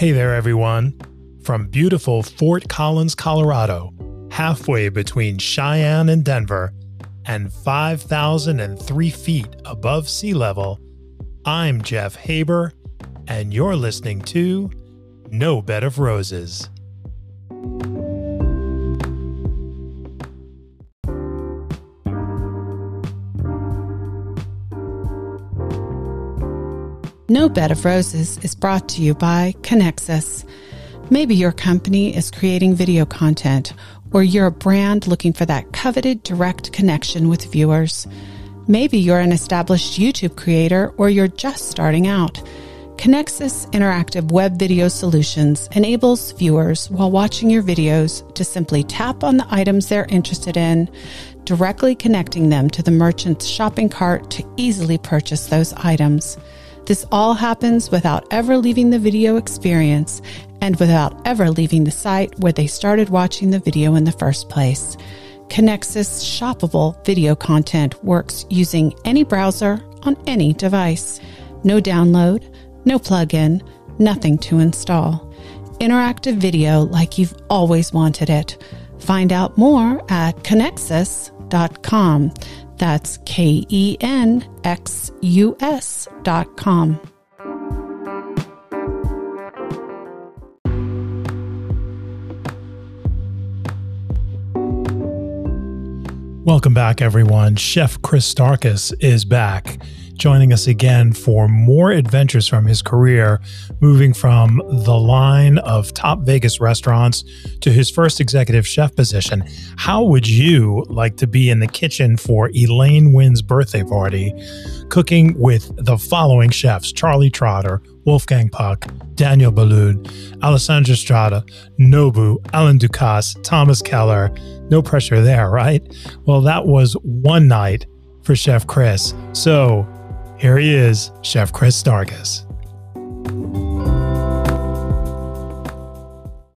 Hey there, everyone. From beautiful Fort Collins, Colorado, halfway between Cheyenne and Denver, and 5,003 feet above sea level, I'm Jeff Haber, and you're listening to No Bed of Roses. No Bed of Roses is brought to you by Kenxus. Maybe your company is creating video content, or you're a brand looking for that coveted direct connection with viewers. Maybe you're an established YouTube creator, or you're just starting out. Kenxus Interactive Web Video Solutions enables viewers while watching your videos to simply tap on the items they're interested in, directly connecting them to the merchant's shopping cart to easily purchase those items. This all happens without ever leaving the video experience and without ever leaving the site where they started watching the video in the first place. Kenxus shoppable video content works using any browser on any device. No download, no plugin, nothing to install. Interactive video like you've always wanted it. Find out more at kenxus.com. That's K E N X U S dot com. Welcome back, everyone. Chef Chris Starkus is back, joining us again for more adventures from his career, moving from the line of top Vegas restaurants to his first executive chef position. How would you like to be in the kitchen for Elaine Wynn's birthday party, cooking with the following chefs Charlie Trotter, Wolfgang Puck, Daniel Boulud, Alessandro Stratta, Nobu, Alain Ducasse, Thomas Keller. No pressure there, right? Well, that was one night for Chef Chris. So here he is, Chef Chris Starkus.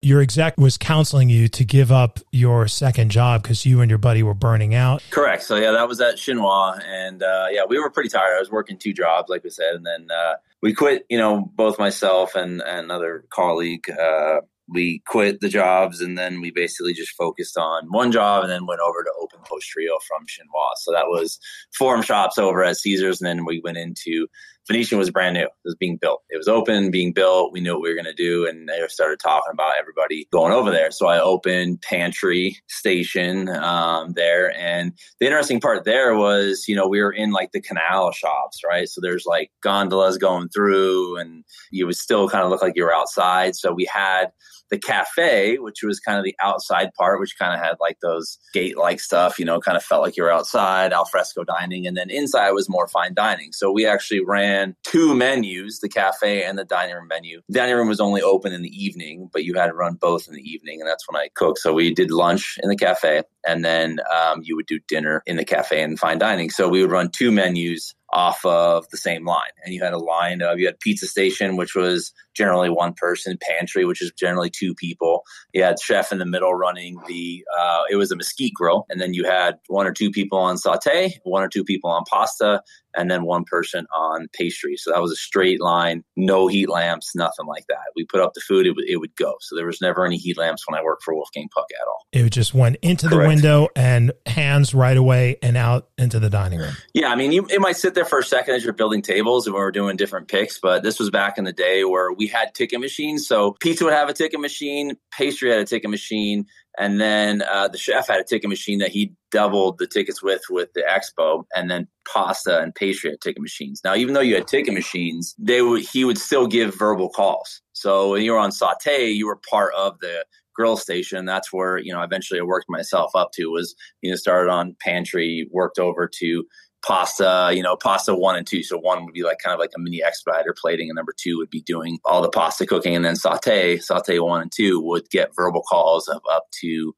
Your exec was counseling you to give up your second job because you and your buddy were burning out. Correct. So yeah, that was at Chinois, and uh, yeah, we were pretty tired. I was working two jobs, like we said, and then uh, we quit. You know, both myself and, and another colleague. Uh, we quit the jobs and then we basically just focused on one job and then went over to open Postrio from chinois so that was forum shops over at caesars and then we went into Venetian was brand new. It was being built. It was open, being built. We knew what we were going to do. And they started talking about everybody going over there. So I opened Pantry Station um, there. And the interesting part there was, you know, we were in like the canal shops, right? So there's like gondolas going through and you would still kind of look like you were outside. So we had the cafe, which was kind of the outside part, which kind of had like those gate like stuff, you know, kind of felt like you were outside, alfresco dining. And then inside was more fine dining. So we actually ran two menus, the cafe and the dining room menu. The dining room was only open in the evening, but you had to run both in the evening. And that's when I cooked. So we did lunch in the cafe and then um, you would do dinner in the cafe and fine dining. So we would run two menus off of the same line. And you had a line of, you had pizza station, which was generally one person, pantry, which is generally two people. You had chef in the middle running the, uh, it was a mesquite grill. And then you had one or two people on saute, one or two people on pasta, and then one person on pastry. So that was a straight line, no heat lamps, nothing like that. We put up the food, it, would, it would go. So there was never any heat lamps when I worked for Wolfgang Puck at all. It just went into Correct. the window and hands right away and out into the dining room. Yeah, I mean, you, it might sit there for a second as you're building tables and we were doing different picks, but this was back in the day where we had ticket machines. So pizza would have a ticket machine, pastry had a ticket machine, and then uh, the chef had a ticket machine that he doubled the tickets with with the expo, and then pasta and pastry had ticket machines. Now, even though you had ticket machines, they would he would still give verbal calls. So when you were on saute, you were part of the grill station. That's where you know eventually I worked myself up to was you know started on pantry, worked over to pasta, you know, pasta one and two. So one would be like kind of like a mini expediter plating, and number two would be doing all the pasta cooking, and then saute, saute one and two would get verbal calls of up to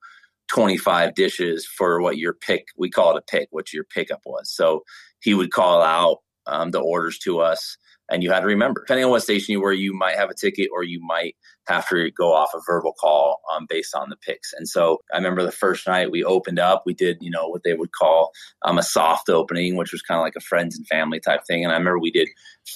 25 dishes for what your pick, we call it a pick, what your pickup was. So he would call out um, the orders to us and you had to remember, depending on what station you were, you might have a ticket or you might have to go off a verbal call um, based on the picks. And so I remember the first night we opened up, we did, you know, what they would call um, a soft opening, which was kind of like a friends and family type thing. And I remember we did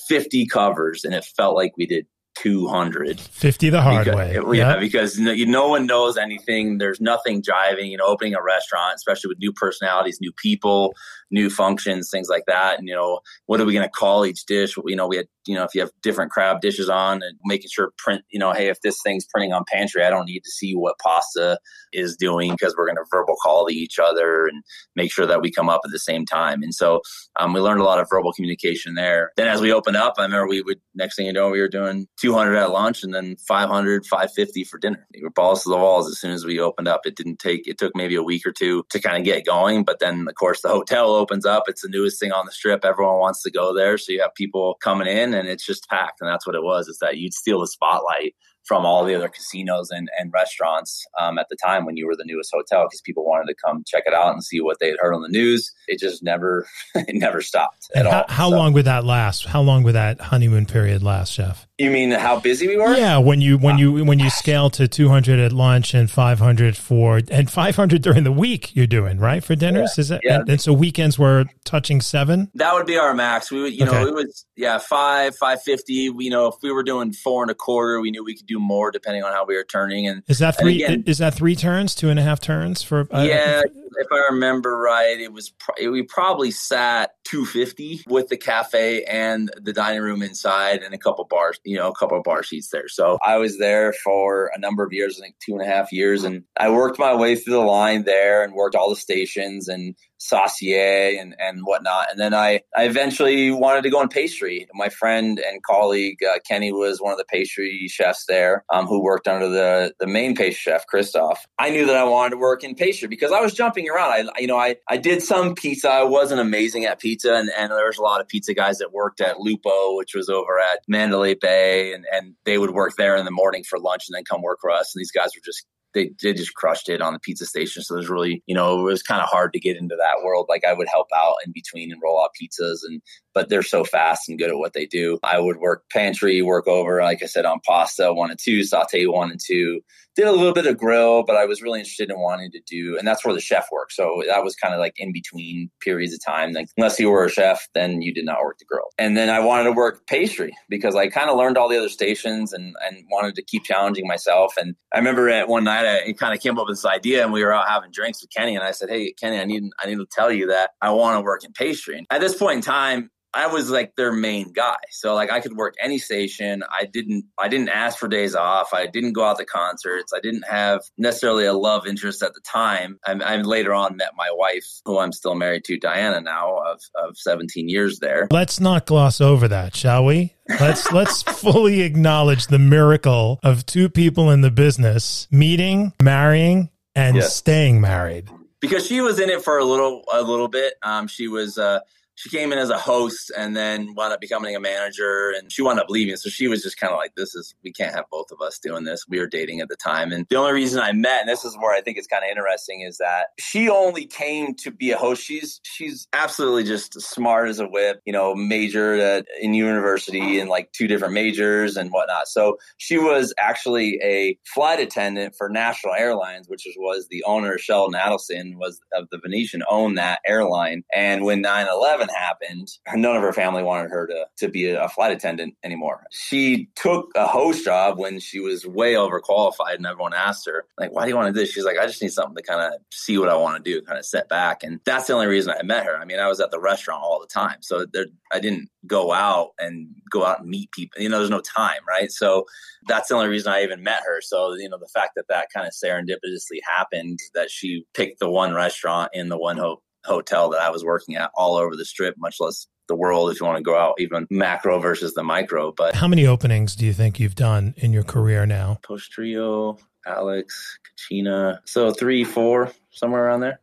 50 covers and it felt like we did 200. 50 the hard because, way. Yeah, yep. because no, no one knows anything. There's nothing driving, you know, opening a restaurant, especially with new personalities, new people, new functions, things like that. And, you know, what are we going to call each dish? You know, we had, you know, if you have different crab dishes on and making sure print, you know, hey, if this thing's printing on pantry, I don't need to see what pasta is doing because we're going to verbal call to each other and make sure that we come up at the same time. And so um, we learned a lot of verbal communication there. Then as we opened up, I remember we would, next thing you know, we were doing 200 at lunch and then 500, 550 for dinner. We were balls to the walls as soon as we opened up. It didn't take, it took maybe a week or two to kind of get going. But then, of course, the hotel opens up. It's the newest thing on the strip. Everyone wants to go there. So you have people coming in and it's just packed. And that's what it was, is that you'd steal the spotlight from all the other casinos and, and restaurants um, at the time when you were the newest hotel because people wanted to come check it out and see what they had heard on the news. It just never, it never stopped at how, all. How so. long would that last? How long would that honeymoon period last, Chef? You mean how busy we were? Yeah, when you when you when you scale to 200 at lunch and 500 for and 500 during the week you're doing, right? For dinners, yeah. is it? Yeah. And, and, so weekends were touching 7? That would be our max. We would, you okay. know, it was yeah, 5 550, you know, if we were doing 4 and a quarter, we knew we could do more depending on how we were turning and Is that 3 again, is that 3 turns, two and a half turns for uh, Yeah, if I remember right, it was we probably sat 250 with the cafe and the dining room inside and a couple bars, you know, a couple of bar seats there. So I was there for a number of years, I think two and a half years, and I worked my way through the line there and worked all the stations and saucier and, and whatnot. And then I, I eventually wanted to go in pastry. My friend and colleague uh, Kenny was one of the pastry chefs there um, who worked under the, the main pastry chef, Christoph. I knew that I wanted to work in pastry because I was jumping around. I, you know, I, I did some pizza. I wasn't amazing at pizza. And, and there was a lot of pizza guys that worked at Lupo, which was over at Mandalay Bay. And, and they would work there in the morning for lunch and then come work for us. And these guys were just they, they just crushed it on the pizza station. So there's really, you know, it was kind of hard to get into that world. Like I would help out in between and roll out pizzas and, but they're so fast and good at what they do. I would work pantry, work over, like I said, on pasta one and two, saute one and two, did a little bit of grill, but I was really interested in wanting to do, and that's where the chef worked. So that was kind of like in between periods of time. Like unless you were a chef, then you did not work the grill. And then I wanted to work pastry because I kind of learned all the other stations and, and wanted to keep challenging myself. And I remember at one night I kind of came up with this idea and we were out having drinks with Kenny and I said, Hey, Kenny, I need, I need to tell you that I want to work in pastry. And at this point in time, I was like their main guy. So like I could work any station. I didn't I didn't ask for days off. I didn't go out to concerts. I didn't have necessarily a love interest at the time. I, I later on met my wife, who I'm still married to, Diana now of of 17 years there. Let's not gloss over that, shall we? Let's let's fully acknowledge the miracle of two people in the business meeting, marrying, and yes. staying married. Because she was in it for a little a little bit. Um, she was uh, she came in as a host and then wound up becoming a manager and she wound up leaving. So she was just kind of like, this is, we can't have both of us doing this. We were dating at the time. And the only reason I met, and this is where I think it's kind of interesting, is that she only came to be a host. She's, she's absolutely just smart as a whip, you know, majored at, in university in like two different majors and whatnot. So she was actually a flight attendant for National Airlines, which was the owner, Sheldon Adelson, was of the Venetian, owned that airline. And when 9 11 happened, none of her family wanted her to, to be a flight attendant anymore. She took a host job when she was way overqualified and everyone asked her, like, why do you want to do this? She's like, I just need something to kind of see what I want to do, kind of set back. And that's the only reason I met her. I mean, I was at the restaurant all the time. So there, I didn't go out and go out and meet people. You know, there's no time, right? So that's the only reason I even met her. So, you know, the fact that that kind of serendipitously happened, that she picked the one restaurant in the one hope hotel that I was working at all over the strip, much less the world if you want to go out even macro versus the micro. But how many openings do you think you've done in your career now? Postrio, Alex, Kachina. So three, four, somewhere around there.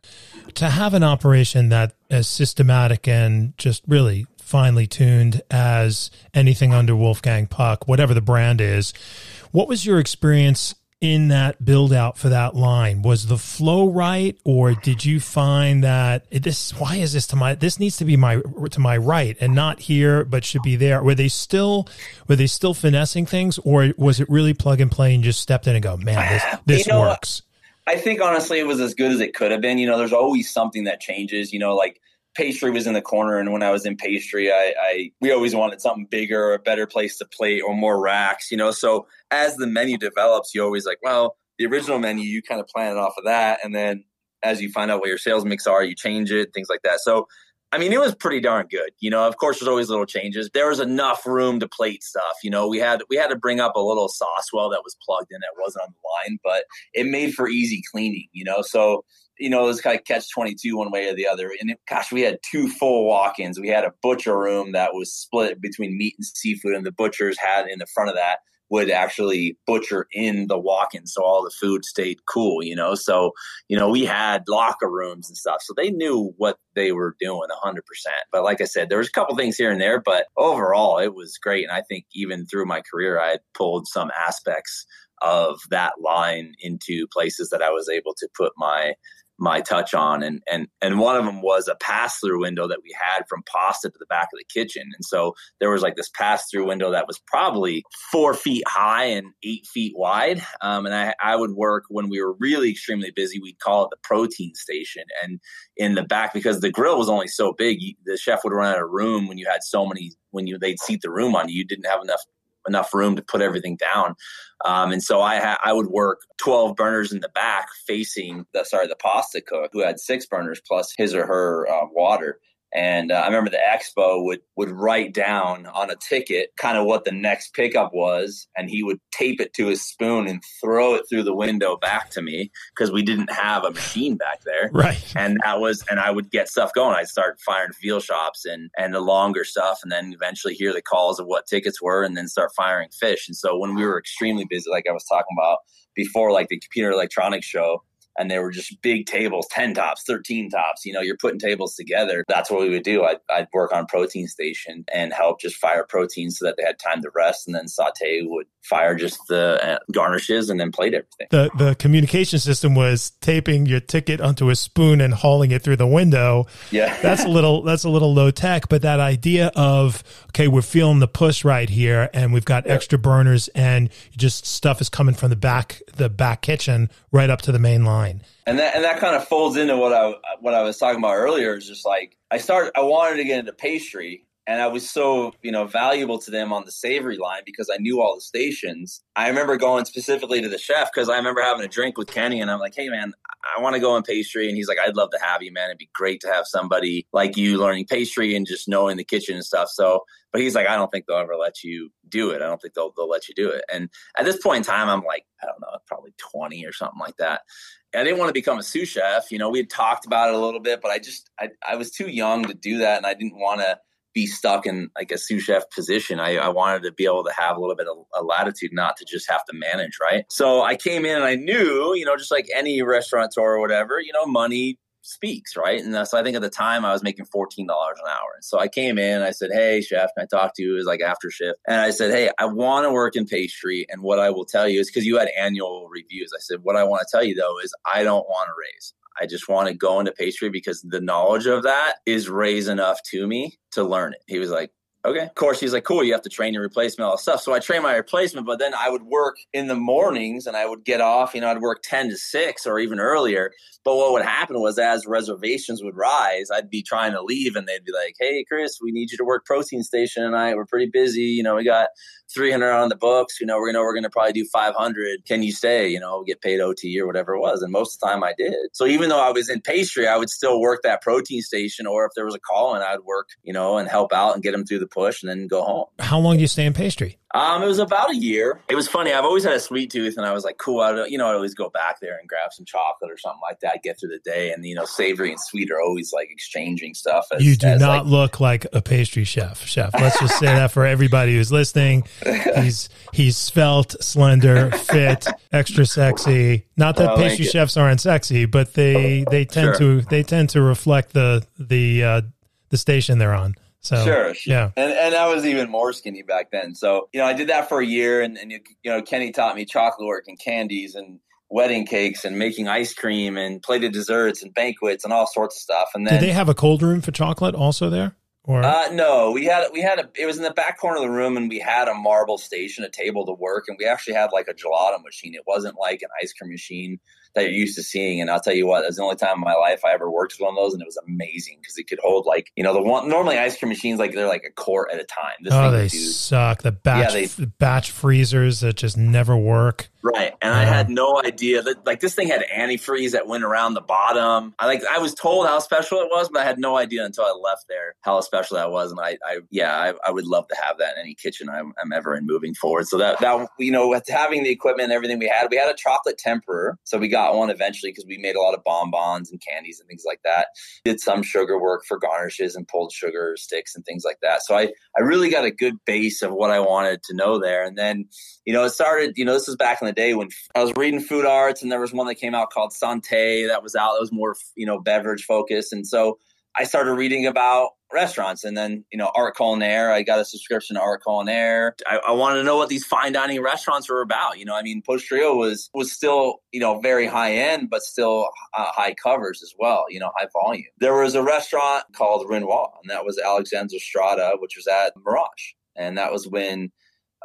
To have an operation that as systematic and just really finely tuned as anything under Wolfgang Puck, whatever the brand is, what was your experience in that build out for that line? Was the flow right, or did you find that this? Why is this to my? This needs to be my to my right and not here, but should be there. Were they still were they still finessing things, or was it really plug and play and just stepped in and go, man, this this you know, works? I think honestly, it was as good as it could have been. You know, there's always something that changes. You know, like pastry was in the corner, and when I was in pastry, I, I we always wanted something bigger, or a better place to plate, or more racks, you know. So as the menu develops, you always like, well, the original menu, you kind of plan it off of that, and then as you find out what your sales mix are, you change it, things like that. So I mean, it was pretty darn good. You know, of course, there's always little changes. There was enough room to plate stuff. You know, we had we had to bring up a little sauce well that was plugged in that wasn't on the line, but it made for easy cleaning. You know, so you know, it was kind of catch 22 one way or the other. And it, gosh, we had two full walk ins. We had a butcher room that was split between meat and seafood, and the butchers had in the front of that would actually butcher in the walk-in so all the food stayed cool you know? So you know we had locker rooms and stuff so they knew what they were doing 100% but like i said there was a couple things here and there but overall it was great and i think even through my career i had pulled some aspects of that line into places that i was able to put my my touch on and and and one of them was a pass through window that we had from pasta to the back of the kitchen. And so there was like this pass through window that was probably four feet high and eight feet wide. Um, and I, I would work when we were really extremely busy we'd call it the protein station. And in the back because the grill was only so big the chef would run out of room when you had so many when you they'd seat the room on you you didn't have enough enough room to put everything down. Um, and so I ha- I would work 12 burners in the back facing the sorry the pasta cook who had six burners plus his or her uh, water. And uh, I remember the expo would would write down on a ticket kind of what the next pickup was, and he would tape it to his spoon and throw it through the window back to me because we didn't have a machine back there. Right. And that was, and I would get stuff going. I'd start firing veal shops and and the longer stuff, and then eventually hear the calls of what tickets were, and then start firing fish. And so when we were extremely busy, like I was talking about before, like the computer electronics show and they were just big tables 10 tops 13 tops you know you're putting tables together. That's what we would do. I'd, I'd, work on protein station and help just fire protein so that they had time to rest and then saute would fire just the uh, garnishes and then plate everything. The the communication system was taping your ticket onto a spoon and hauling it through the window. Yeah. That's a little that's a little low tech but that idea of okay we're feeling the push right here and we've got extra burners and just stuff is coming from the back the back kitchen right up to the main line and that and that kind of folds into what I what I was talking about earlier. Is just like I started. I wanted to get into pastry, and I was so you know valuable to them on the savory line because I knew all the stations. I remember going specifically to the chef because I remember having a drink with Kenny, and I'm like, "Hey, man, I want to go in pastry," and he's like, "I'd love to have you, man. It'd be great to have somebody like you learning pastry and just knowing the kitchen and stuff." So, but he's like, "I don't think they'll ever let you do it. I don't think they'll they'll let you do it." And at this point in time, I'm like, I don't know, probably 20 or something like that. I didn't want to become a sous chef. You know, we had talked about it a little bit, but I just I, I was too young to do that, and I didn't want to be stuck in like a sous chef position. I, I wanted to be able to have a little bit of a latitude, not to just have to manage, right? So I came in and I knew, you know, just like any restaurateur or whatever, you know, money speaks, right? And uh, so I think at the time I was making $14 an hour. And so I came in, I said, Hey, chef, can I talk to you? It was like after shift. And I said, Hey, I want to work in pastry. And what I will tell you is because you had annual reviews. I said, What I want to tell you though is I don't want to raise. I just want to go into pastry because the knowledge of that is raise enough to me to learn it. He was like, Okay. Of course, he's like, cool, you have to train your replacement, all that stuff. So I train my replacement, but then I would work in the mornings and I would get off, you know, I'd work 10 to 6 or even earlier. But what would happen was as reservations would rise, I'd be trying to leave and they'd be like, hey, Chris, we need you to work protein station tonight. We're pretty busy. You know, we got 300 on the books. You know, we're to, we're going to probably do 500. Can you stay, you know, get paid OT or whatever it was. And most of the time I did. So even though I was in pastry, I would still work that protein station. Or if there was a call and I'd work, you know, and help out and get them through the push and then go home. How long do you stay in pastry? Um, it was about a year. It was funny. I've always had a sweet tooth, and I was like, cool. I, you know, I'd always go back there and grab some chocolate or something like that. Get through the day, and you know, savory and sweet are always like exchanging stuff. As, you do not like, look like a pastry chef. Chef, let's just say that for everybody who's listening. He's he's svelte, slender, fit, extra sexy. Not that oh, pastry chefs aren't sexy, but they they tend sure. to they tend to reflect the the uh, the station they're on. So sure, yeah, and and I was even more skinny back then. So you know, I did that for a year, and and you, you know, Kenny taught me chocolate work and candies and wedding cakes and making ice cream and plated desserts and banquets and all sorts of stuff. And then did they have a cold room for chocolate also there? Or Uh, no, we had we had a. It was in the back corner of the room, and we had a marble station, a table to work, and we actually had like a gelato machine. It wasn't like an ice cream machine that you're used to seeing. And I'll tell you what, that's the only time in my life I ever worked with one of those, and it was amazing because it could hold like you know the one normally ice cream machines like they're like a quart at a time. oh, thing they suck. The batch they- f- batch freezers that just never work. Right. And I had no idea that like this thing had antifreeze that went around the bottom. I like I was told how special it was, but I had no idea until I left there how special that was. And I, I yeah, I, I would love to have that in any kitchen I'm, I'm ever in moving forward. So that that you know, with having the equipment and everything we had, we had a chocolate temperer. So we got one eventually because we made a lot of bonbons and candies and things like that. Did some sugar work for garnishes and pulled sugar sticks and things like that. So I I really got a good base of what I wanted to know there. And then you know, it started, you know, this was back in the day when I was reading food arts and there was one that came out called Santé that was out, that was more, you know, beverage focused. And so I started reading about restaurants and then, you know, Art Culinaire. I got a subscription to Art Culinaire. I, I wanted to know what these fine dining restaurants were about. You know, I mean, Postrio was, was still, you know, very high end, but still uh, high covers as well, you know, high volume. There was a restaurant called Renoir and that was Alexandra Stratta, which was at Mirage. And that was when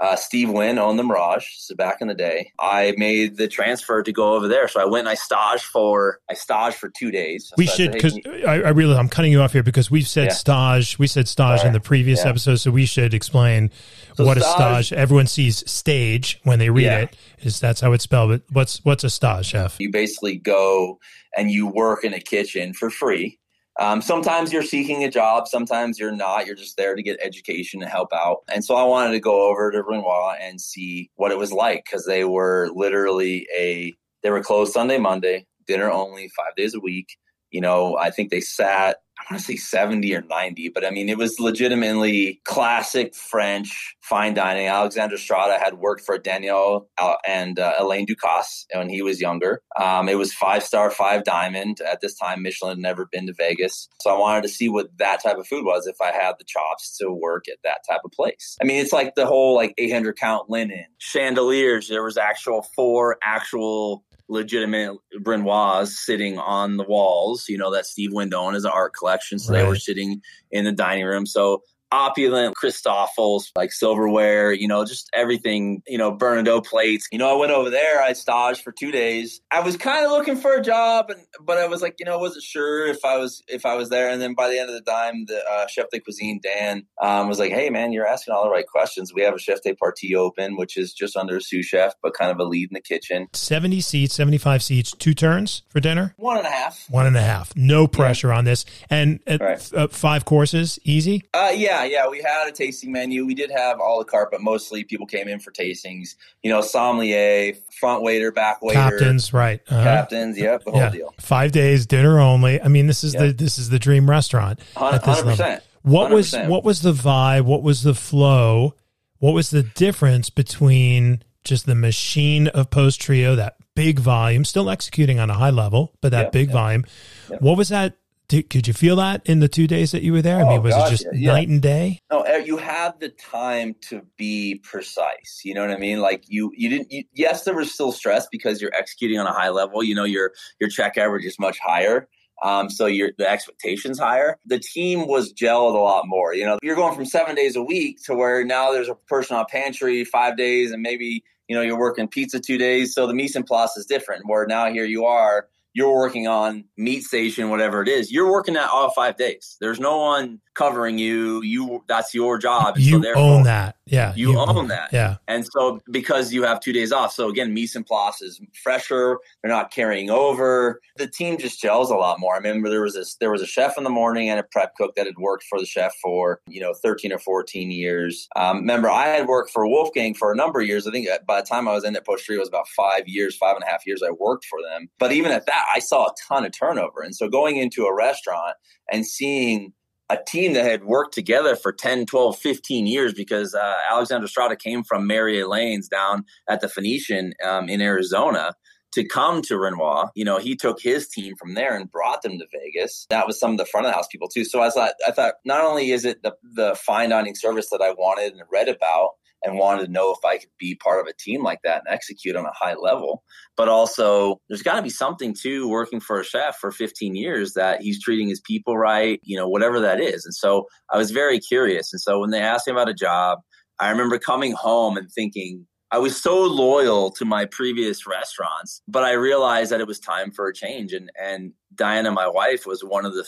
uh, Steve Wynn owned the Mirage. So back in the day, I made the transfer to go over there. So I went and I staged for I staged for two days. We So should because "Hey, I, I really I'm cutting you off here because we've said Yeah. stage. We said stage in the previous Yeah. episode, so we should explain So what a stage- stage. Everyone sees stage when they read Yeah. it. Is that's how it's spelled? But what's what's a stage, chef? you basically go and you work in a kitchen for free. Um, sometimes you're seeking a job, sometimes you're not. You're just there to get education and help out. And so I wanted to go over to Renoir and see what it was like because they were literally a they were closed Sunday, Monday, dinner only, five days a week. You know, I think they sat I want to say 70 or 90, but I mean, it was legitimately classic French fine dining. Alexander Stratta had worked for Daniel uh, and uh, Alain Ducasse when he was younger. Um, it was five star, five diamond. At this time, Michelin had never been to Vegas. So I wanted to see what that type of food was if I had the chops to work at that type of place. I mean, it's like the whole like 800 count linen, chandeliers. There was actual four actual legitimate Renoirs sitting on the walls, you know, that Steve owned as an art collection. So they were sitting in the dining room. So opulent Christofles, like silverware, you know, just everything, you know, Bernardaud plates. You know, I went over there, I staged for two days. I was kind of looking for a job and but I was like, you know, wasn't sure if I was if I was there. And then by the end of the time, the uh, chef de cuisine, Dan, um, was like, Hey man, you're asking all the right questions. We have a chef de partie open, which is just under a sous chef, but kind of a lead in the kitchen. Seventy seats, seventy five seats, two turns for dinner. One and a half. One and a half. No pressure on this, and uh, Right. f- uh, five courses, easy. Uh, yeah, yeah. We had a tasting menu. We did have a la carte, but mostly people came in for tastings. You know, sommelier, front waiter, back waiter, Captains, right? Uh-huh. captains. Yep, the whole yeah, deal. five days, dinner only. I mean, this is the this is the dream restaurant Hundred percent. What was 100%. what was the vibe? What was the flow? What was the difference between just the machine of Postrio, that big volume, still executing on a high level, but that Yep, big yep, volume? yep. What was that? Did, could you feel that in the two days that you were there? I Oh, mean, was gosh, it just yeah, night and day? No, eh, you had the time to be precise. You know what I mean? Like you, you didn't. You, yes, there was still stress because you're executing on a high level. You know, your your check average is much higher. Um, so your the expectations higher. The team was gelled a lot more. You know, you're going from seven days a week to where now there's a person on pantry five days, and maybe you know you're working pizza two days. So the mise en place is different. Where now here you are, you're working on meat station, whatever it is. You're working that all five days. There's no one covering you. You that's your job. And so You own that. Yeah. You own that. Yeah. And so because you have two days off, so again, mise en place is fresher. They're not carrying over. The team just gels a lot more. I remember there was this there was a chef in the morning and a prep cook that had worked for the chef for you know 13 or 14 years. Um, remember, I had worked for Wolfgang for a number of years. I think by the time I was in at Postrio, it was about five years, five and a half years. I worked for them, but even at that, I saw a ton of turnover. And so going into a restaurant and seeing a team that had worked together for 10, 12, 15 years because uh, Alexander Stratta came from Mary Elaine's down at the Phoenician um, in Arizona to come to Renoir. You know, he took his team from there and brought them to Vegas. That was some of the front of the house people too. So I thought, I thought not only is it the, the fine dining service that I wanted and read about, and wanted to know if I could be part of a team like that and execute on a high level. But also, there's got to be something to working for a chef for 15 years that he's treating his people right, you know, whatever that is. And so I was very curious. And so when they asked me about a job, I remember coming home and thinking, I was so loyal to my previous restaurants, but I realized that it was time for a change. And and Diana, my wife, was one of the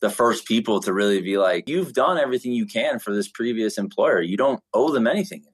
the first people to really be like, you've done everything you can for this previous employer. You don't owe them anything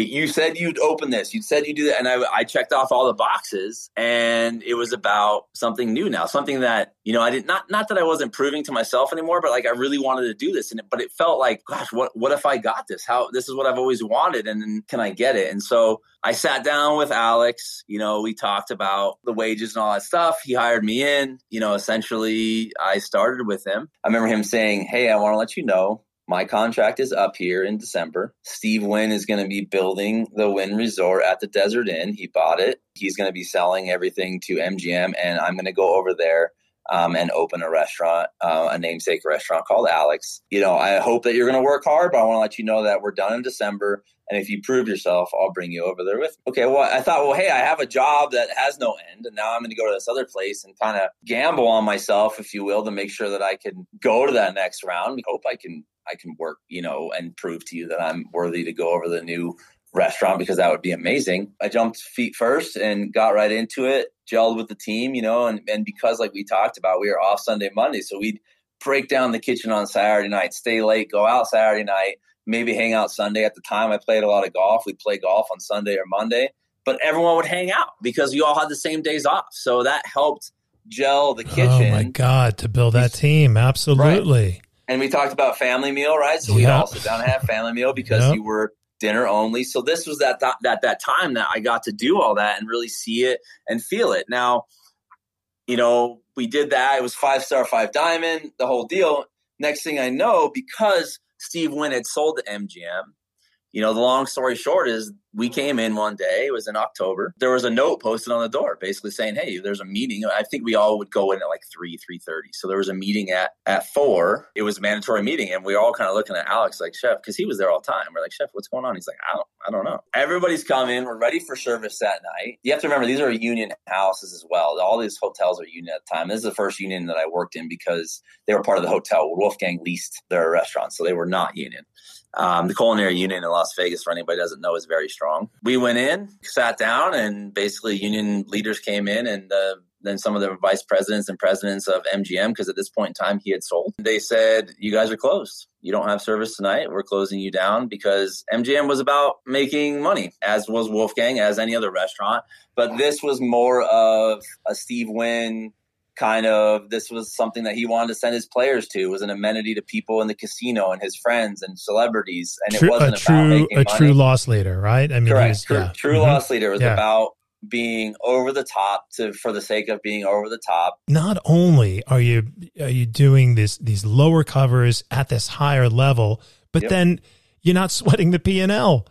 you said you'd open this. You said you'd do that and I, I, checked off all the boxes and it was about something new now something that you know i did not not that i wasn't proving to myself anymore but like i really wanted to do this and but it felt like gosh what what if i got this? How this is what i've always wanted and can i get it? And so i sat down with alex you know we talked about the wages and all that stuff. He hired me in. You know essentially i started with him. I remember him saying hey i want to let you know my contract is up here in December. Steve Wynn is going to be building the Wynn Resort at the Desert Inn. He bought it. He's going to be selling everything to MGM, and I'm going to go over there um, and open a restaurant, uh, a namesake restaurant called Alex. You know, I hope that you're going to work hard, but I want to let you know that we're done in December. And if you prove yourself, I'll bring you over there with me. Okay, well, I thought, well, hey, I have a job that has no end. And now I'm going to go to this other place and kind of gamble on myself, if you will, to make sure that I can go to that next round. I hope I can I can work, you know, and prove to you that I'm worthy to go over the new restaurant because that would be amazing. I jumped feet first and got right into it, gelled with the team, you know, and, and because like we talked about, we were off Sunday, Monday. So we'd break down the kitchen on Saturday night, stay late, go out Saturday night, maybe hang out Sunday. At the time I played a lot of golf. We'd play golf on Sunday or Monday. But everyone would hang out because you all had the same days off. So that helped gel the oh, kitchen. Oh my God, to build that team. Absolutely. Right and we talked about family meal, right? So we yep. all sit down and have family meal because yep. you were dinner only. So this was that that that time that I got to do all that and really see it and feel it. Now, you know, we did that. It was five star, five diamond, the whole deal. Next thing I know, because Steve Wynn had sold to MGM, you know, the long story short is we came in one day, it was in October. There was a note posted on the door basically saying, Hey, there's a meeting. I think we all would go in at like three, three thirty. So there was a meeting at at four. It was a mandatory meeting. And we were all kind of looking at Alex like, Chef, because he was there all the time. We're like, Chef, what's going on? He's like, I don't I don't know. Everybody's coming. We're ready for service that night. You have to remember these are union houses as well. All these hotels are union at the time. This is the first union that I worked in because they were part of the hotel. Wolfgang leased their restaurant, so they were not union. Um, the culinary union in Las Vegas, for anybody doesn't know, is very strong. We went in, sat down, and basically union leaders came in and uh, then some of the vice presidents and presidents of MGM, because at this point in time he had sold. They said, You guys are closed. You don't have service tonight. We're closing you down because MGM was about making money, as was Wolfgang, as any other restaurant. But this was more of a Steve Wynn kind of this was something that he wanted to send his players to it was an amenity to people in the casino and his friends and celebrities and true, it wasn't a true, a money. true loss leader right i mean correct was, true, yeah. true mm-hmm. loss leader was yeah. about being over the top to for the sake of being over the top not only are you are you doing this these lower covers at this higher level but yep. then you're not sweating the p&l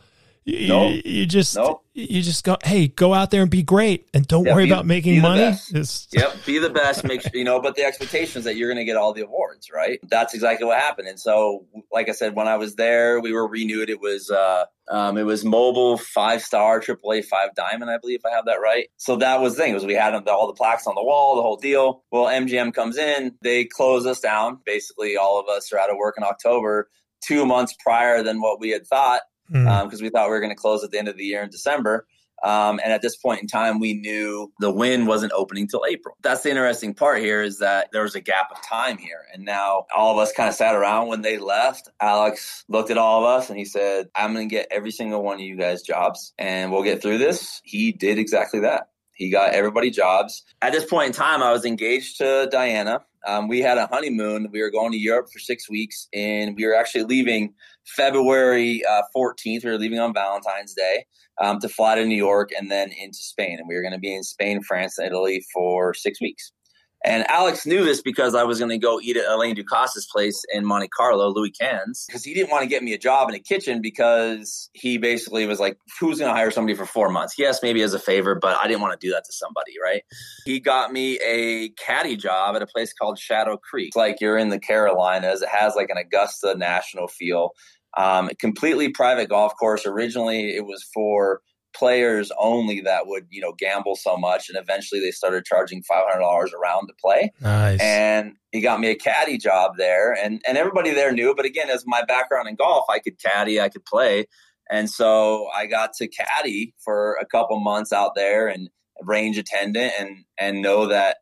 you, nope. you just nope. you just go hey go out there and be great and don't yeah, worry be, about making money yep be the best make sure you know but the expectation is that you're going to get all the awards right that's exactly what happened and so like i said when i was there we were renewed it was uh um, it was Mobil five star AAA five diamond, I believe, if I have that right. So that was the thing was we had all the plaques on the wall, the whole deal. Well, MGM comes in, they close us down. Basically, all of us are out of work in October, two months prior than what we had thought because mm. um, we thought we were going to close at the end of the year in December. Um, and at this point in time, we knew the Wynn wasn't opening till April. That's the interesting part here is that there was a gap of time here. And now all of us kind of sat around when they left. Alex looked at all of us and he said, I'm going to get every single one of you guys jobs and we'll get through this. He did exactly that. He got everybody jobs. At this point in time, I was engaged to Diana. Um, we had a honeymoon. We were going to Europe for six weeks, and we were actually leaving February uh, 14th. We were leaving on Valentine's Day um, to fly to New York and then into Spain. And we were going to be in Spain, France, and Italy for six weeks. And Alex knew this because I was going to go eat at Alain Ducasse's place in Monte Carlo, Louis Quinze, because he didn't want to get me a job in a kitchen because he basically was like, who's going to hire somebody for four months? Yes, maybe as a favor, but I didn't want to do that to somebody, right? He got me a caddy job at a place called Shadow Creek. It's like you're in the Carolinas. It has like an Augusta national feel. Um, completely private golf course. Originally, it was for players only that would you know gamble so much and eventually they started charging $500 a round to play nice. and he got me a caddy job there and and everybody there knew but again as my background in golf i could caddy i could play and so i got to caddy for a couple months out there and range attendant and and know that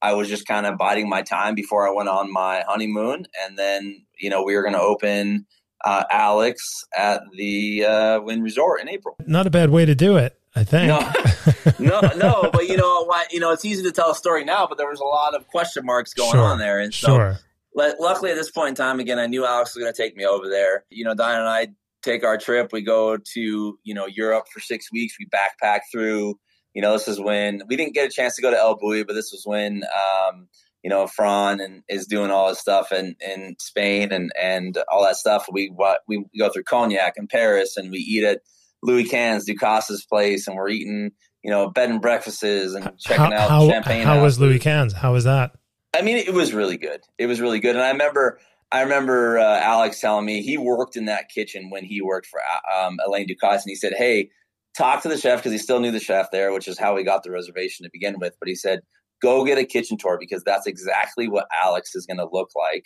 i was just kind of biding my time before i went on my honeymoon and then you know we were going to open uh, Alex at the uh, Wynn Resort in April. Not a bad way to do it. I think. No, no, no, but you know why? You know, it's easy to tell a story now, but there was a lot of question marks going sure, on there, and so sure. luckily at this point in time, again, I knew Alex was going to take me over there. You know, Diane and I take our trip. We go to you know Europe for six weeks. We backpack through. You know, this is when we didn't get a chance to go to El Bulli, but this was when um, you know, Fran and is doing all his stuff in, in Spain and, and all that stuff. We we go through Cognac in Paris and we eat at Louis Quinze Ducasse's place and we're eating, you know, bed and breakfasts and checking how, out how, champagne. How was Louis Quinze? How was that? I mean, it was really good. It was really good. And I remember, I remember uh, Alex telling me he worked in that kitchen when he worked for um, Alain Ducasse and he said, Hey, talk to the chef because he still knew the chef there, which is how we got the reservation to begin with. But he said, go get a kitchen tour because that's exactly what Alex is going to look like,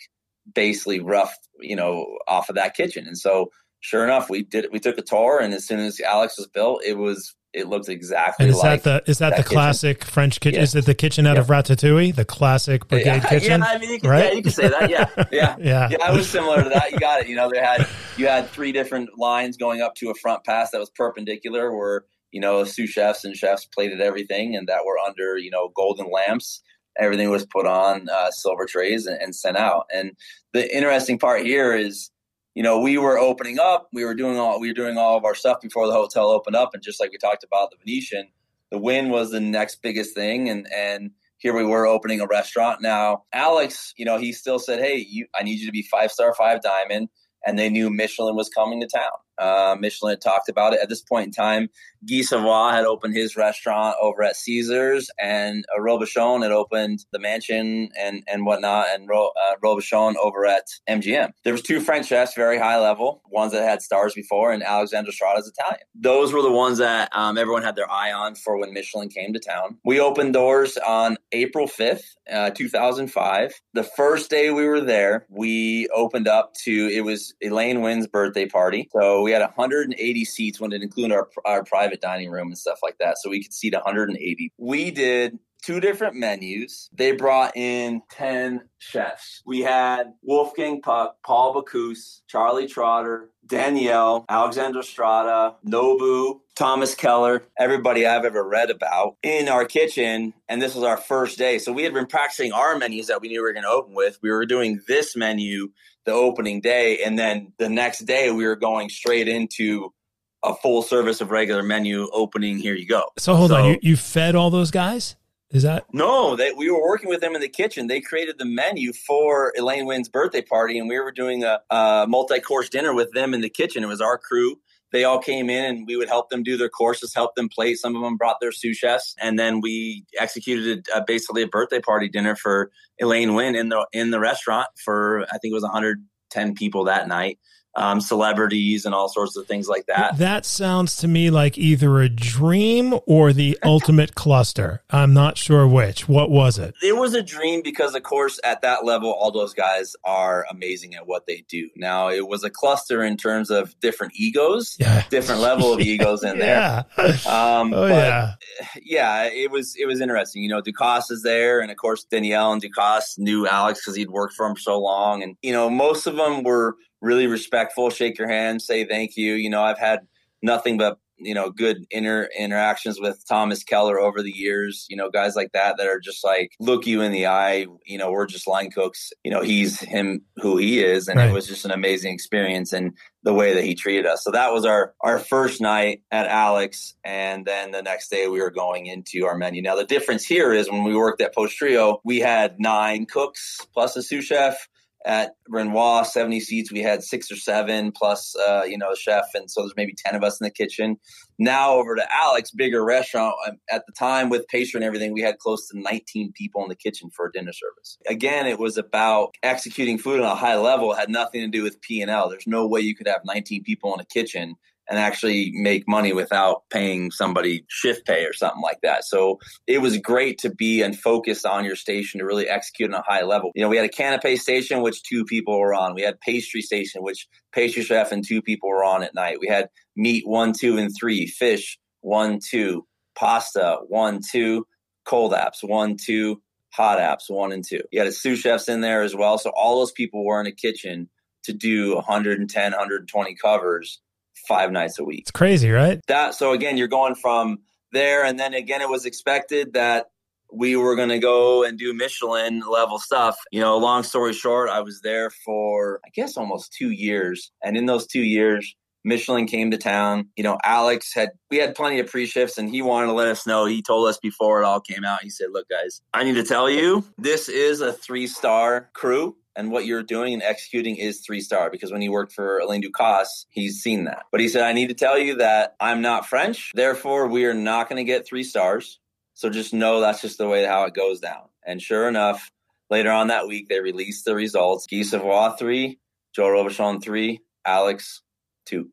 basically rough, you know, off of that kitchen. And so, sure enough, we did. We took a tour, and as soon as Alex was built, it was it looked exactly. And is like that the is that, that the kitchen. classic French kitchen? Yeah. Is it the kitchen out Yeah. of Ratatouille, the classic brigade yeah, kitchen? Yeah, I mean, you can, right? yeah, you can say that. Yeah, yeah, yeah, yeah. It was similar to that. You got it. You know, they had you had three different lines going up to a front pass that was perpendicular, where you know sous chefs and chefs plated everything, and that were under you know golden lamps. Everything was put on uh, silver trays and, and sent out. And the interesting part here is, you know, we were opening up. We were doing all we were doing all of our stuff before the hotel opened up, and just like we talked about the Venetian, the Wynn was the next biggest thing, and and here we were opening a restaurant. Now, Alex, you know, he still said, "Hey, you, I need you to be five star, five diamond," and they knew Michelin was coming to town. Uh, Michelin had talked about it at this point in time. Guy Savoy had opened his restaurant over at Caesars, and uh, Robuchon had opened the mansion and and whatnot, and Ro, uh, Robuchon over at MGM. There was two French chefs, very high level, ones that had stars before, and Alexandre Stratta's Italian. Those were the ones that um, everyone had their eye on for when Michelin came to town. We opened doors on April fifth, uh, two thousand five. The first day we were there, we opened up to it was Elaine Wynn's birthday party, so we had 180 seats when it included our, our private dining room and stuff like that. So we could seat 180. We did two different menus. They brought in 10 chefs. We had Wolfgang Puck, Paul Bocuse, Charlie Trotter, Daniel, Alexander Stratta, Nobu, Thomas Keller, everybody I've ever read about in our kitchen. And this was our first day. So we had been practicing our menus that we knew we were going to open with. We were doing this menu the opening day. And then the next day, we were going straight into a full service of regular menu opening. Here you go. So hold on, you, you fed all those guys? Is that no? That we were working with them in the kitchen. They created the menu for Elaine Wynn's birthday party, and we were doing a, a multi-course dinner with them in the kitchen. It was our crew. They all came in, and we would help them do their courses, help them plate. Some of them brought their sous chefs, and then we executed a, basically a birthday party dinner for Elaine Wynn in the in the restaurant for I think it was 110 people that night um, celebrities and all sorts of things like that. That sounds to me like either a dream or the ultimate cluster. I'm not sure which. What was it? It was a dream because, of course, at that level, all those guys are amazing at what they do. Now, it was a cluster in terms of different egos, yeah. different level of egos in yeah. there. Um, oh, but yeah. yeah, it was it was interesting. You know, Ducasse is there, and of course, Daniel and Ducasse knew Alex because he'd worked for him so long, and you know, most of them were really respectful, shake your hand, say thank you. You know, I've had nothing but you know good inner interactions with Thomas Keller over the years. You know, guys like that that are just like look you in the eye. You know, we're just line cooks. You know, he's him who he is, and Right. it was just an amazing experience and the way that he treated us. So that was our our first night at Alex, and then the next day we were going into our menu. Now the difference here is when we worked at Postrio, we had nine cooks plus a sous chef at Renoir, 70 seats. We had six or seven plus, uh, you know, chef. And so there's maybe 10 of us in the kitchen. Now over to Alex, bigger restaurant. Um, at the time with pastry and everything, we had close to 19 people in the kitchen for a dinner service. Again, it was about executing food on a high level. It had nothing to do with P&L. There's no way you could have 19 people in a kitchen and actually make money without paying somebody shift pay or something like that. So it was great to be and focus on your station to really execute on a high level. You know, we had a canapé station, which two people were on. We had pastry station, which pastry chef and two people were on at night. We had meat one, two, and three, fish one, two, pasta one, two, cold apps one, two, hot apps one and two. You had a sous chefs in there as well. So all those people were in a kitchen to do 110, 120 covers five nights a week. It's crazy, right? That so again, you're going from there, and then again, it was expected that we were going to go and do Michelin level stuff. You know, long story short, I was there for I guess almost two years, and in those two years. Michelin came to town. You know, Alex had we had plenty of pre-shifts and he wanted to let us know. He told us before it all came out. He said, "Look guys, I need to tell you, this is a 3-star crew and what you're doing and executing is three star because when he worked for Alain Ducasse, he's seen that. But he said, I need to tell you that I'm not French. Therefore, we are not going to get three stars. So just know that's just the way how it goes down. And sure enough, later on that week, they released the results. Guy Savoy, three, Joël Robuchon, three, Alex, two.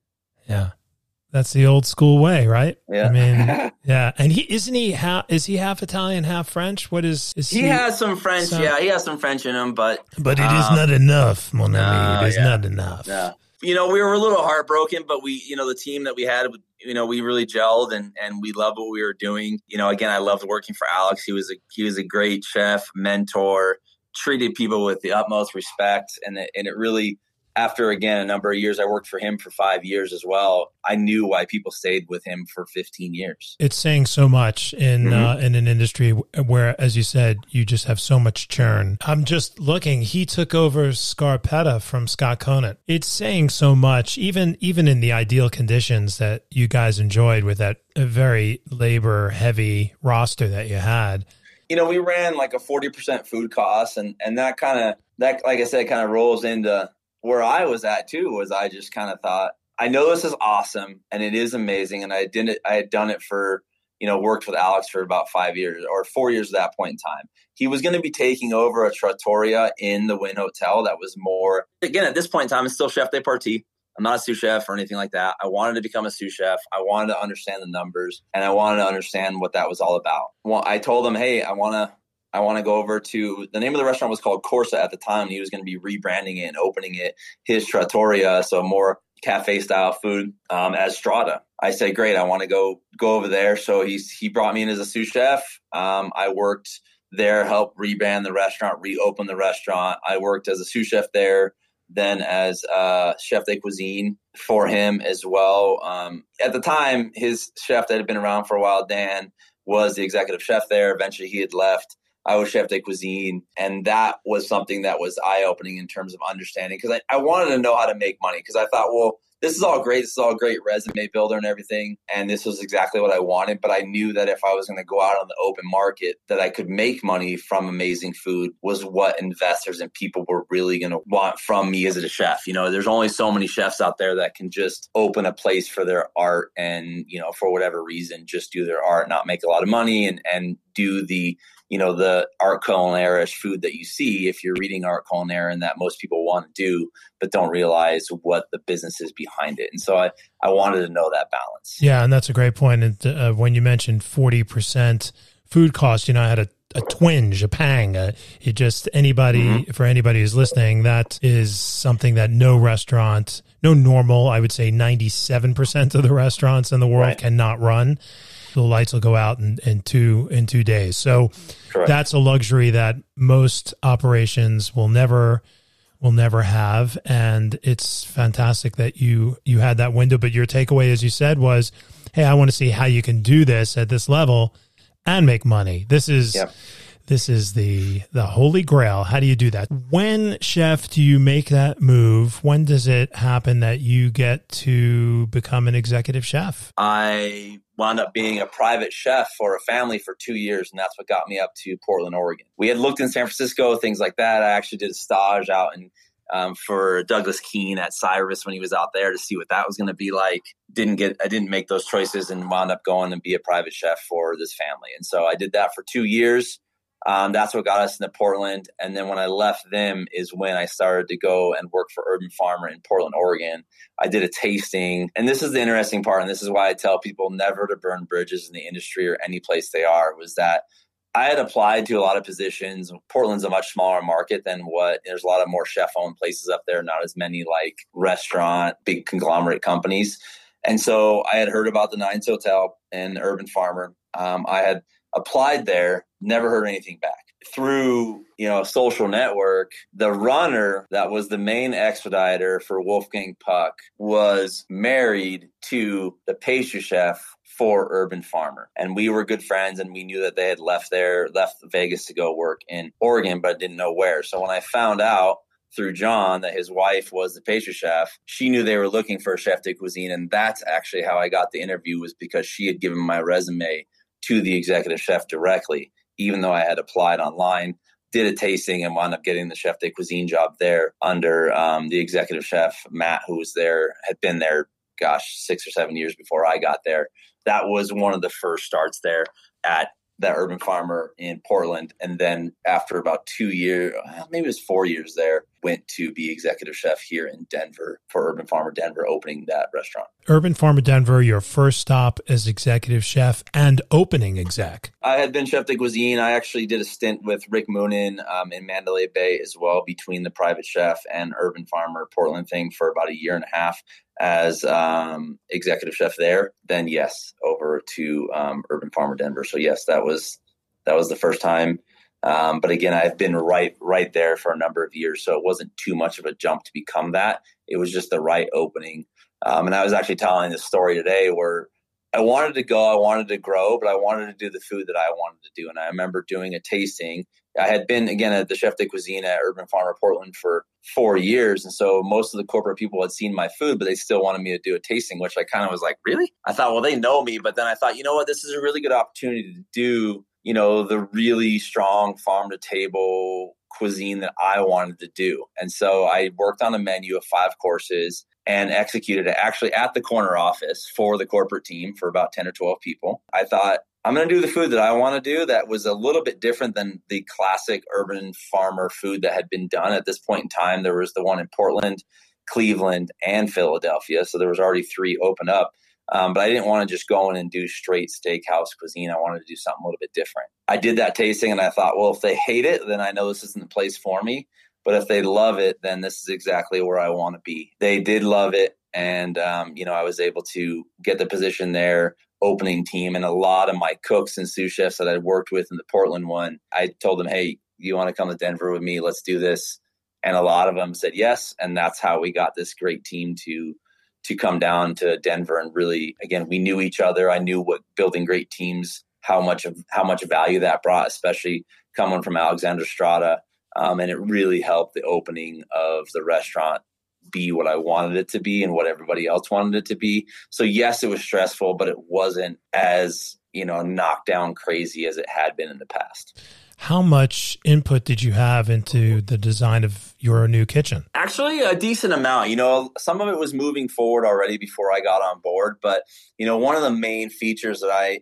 Yeah. That's the old school way, right? Yeah. I mean, yeah. And he isn't he half is he half Italian, half French? What is, is he, he has some French, so, yeah, he has some French in him, but But it um, is not enough, mon ami. It is yeah. not enough. Yeah. You know, we were a little heartbroken, but we, you know, the team that we had, you know, we really gelled and and we loved what we were doing. You know, again, I loved working for Alex. He was a he was a great chef, mentor, treated people with the utmost respect, and it, and it really after again a number of years i worked for him for five years as well. I knew why people stayed with him for 15 years. It's saying so much in mm-hmm. uh, in an industry where as you said you just have so much churn. I'm just looking. He took over scarpetta from scott conant. It's saying so much even even in the ideal conditions that you guys enjoyed with that very labor heavy roster that you had. You know we ran like a 40% food cost and and that kind of that like i said kind of rolls into where I was at too was I just kind of thought, I know this is awesome and it is amazing. And I didn't, I had done it for, you know, worked with Alex for about five years or four years at that point in time. He was going to be taking over a trattoria in the Wynn Hotel that was more, again, at this point in time, it's still chef de partie. I'm not a sous chef or anything like that. I wanted to become a sous chef. I wanted to understand the numbers and I wanted to understand what that was all about. Well, I told him, hey, I want to I want to go over to the name of the restaurant was called Corsa at the time. He was going to be rebranding it and opening it his trattoria, so more cafe style food um, as Stratta. I said, great, I want to go go over there. So he's he brought me in as a sous chef. Um, I worked there, helped rebrand the restaurant, reopen the restaurant. I worked as a sous chef there, then as uh, chef de cuisine for him as well. Um, at the time, his chef that had been around for a while, Dan, was the executive chef there. Eventually, he had left. I was chef de cuisine, and that was something that was eye opening in terms of understanding because I, I wanted to know how to make money because I thought, well, this is all great. This is all great resume builder and everything. And this was exactly what I wanted. But I knew that if I was going to go out on the open market, that I could make money from amazing food was what investors and people were really going to want from me as a chef. You know, there's only so many chefs out there that can just open a place for their art and, you know, for whatever reason, just do their art, not make a lot of money and, and do the you know the art culinaire food that you see if you're reading art culinaire and that most people want to do but don't realize what the business is behind it and so i i wanted to know that balance yeah and that's a great point and uh, when you mentioned 40% food cost you know i had a a twinge, a pang. Uh, it just anybody mm-hmm. for anybody who's listening, that is something that no restaurant, no normal, I would say ninety seven percent of the restaurants in the world right. cannot run the lights will go out in, in two in two days. So Correct. that's a luxury that most operations will never will never have, and it's fantastic that you you had that window. But your takeaway, as you said, was, "Hey, I want to see how you can do this at this level and make money." This is. Yep this is the the holy grail. How do you do that? When chef do you make that move? When does it happen that you get to become an executive chef? I wound up being a private chef for a family for two years, and that's what got me up to Portland, Oregon. We had looked in San Francisco, things like that. I actually did a stage out in um, for Douglas Keane at Cyrus when he was out there to see what that was going to be like. Didn't get, I didn't make those choices and wound up going and be a private chef for this family. And so I did that for two years. Um, that's what got us into Portland. And then when I left them is when I started to go and work for Urban Farmer in Portland, Oregon. I did a tasting. And this is the interesting part. And this is why I tell people never to burn bridges in the industry or any place they are was that I had applied to a lot of positions. Portland's a much smaller market than what there's a lot of more chef owned places up there, not as many like restaurant, big conglomerate companies. And so I had heard about the Nines Hotel and Urban Farmer. Um, I had applied there, never heard anything back. Through, you know, a social network, the runner that was the main expediter for Wolfgang Puck was married to the pastry chef for Urban Farmer. And we were good friends and we knew that they had left there, left Vegas to go work in Oregon, but didn't know where. So when I found out through John that his wife was the pastry chef, she knew they were looking for a chef de cuisine. And that's actually how I got the interview was because she had given my resume to the executive chef directly, even though I had applied online. Did a tasting and wound up getting the chef de cuisine job there under um, the executive chef Matt, who was there, had been there, gosh, six or seven years before I got there that was one of the first starts there at that urban farmer in Portland. And then after about two years, maybe it was four years there, went to be executive chef here in Denver for Urban Farmer Denver, opening that restaurant. Urban Farmer Denver, your first stop as executive chef and opening exec. I had been chef de cuisine. I actually did a stint with Rick Moonen um, in Mandalay Bay as well, between the private chef and Urban Farmer Portland thing for about a year and a half as um, executive chef there. Then yes, over to um, Urban Farmer Denver. So yes, that was that was the first time um, but again, I've been right right there for a number of years, so it wasn't too much of a jump to become that. It was just the right opening. Um, and I was actually telling this story today where I wanted to go, I wanted to grow, but I wanted to do the food that I wanted to do. And I remember doing a tasting. I had been again at the chef de cuisine at Urban Farmer Portland for four years, and so most of the corporate people had seen my food, but they still wanted me to do a tasting, which I kind of was like, really? I thought, well, they know me, but then I thought, you know what, this is a really good opportunity to do you know, the really strong farm to table cuisine that I wanted to do. And so I worked on a menu of five courses and executed it actually at the corner office for the corporate team for about 10 or 12 people. I thought, I'm going to do the food that I want to do that was a little bit different than the classic urban farmer food that had been done at this point in time. There was the one in Portland, Cleveland, and Philadelphia. So there was already three open up. Um, but I didn't want to just go in and do straight steakhouse cuisine. I wanted to do something a little bit different. I did that tasting and I thought, well, if they hate it, then I know this isn't the place for me. But if they love it, then this is exactly where I want to be. They did love it. And, um, you know, I was able to get the position there, opening team. And a lot of my cooks and sous chefs that I worked with in the Portland one, I told them, hey, you want to come to Denver with me? Let's do this. And a lot of them said yes. And that's how we got this great team to to come down to Denver and really, again, we knew each other. I knew what building great teams, how much of how much value that brought, especially coming from Alexander Stratta. Um, and it really helped the opening of the restaurant be what I wanted it to be and what everybody else wanted it to be. So yes, it was stressful, but it wasn't as you know knockdown crazy as it had been in the past. How much input did you have into the design of your new kitchen? Actually, a decent amount. You know, some of it was moving forward already before I got on board. But, you know, one of the main features that I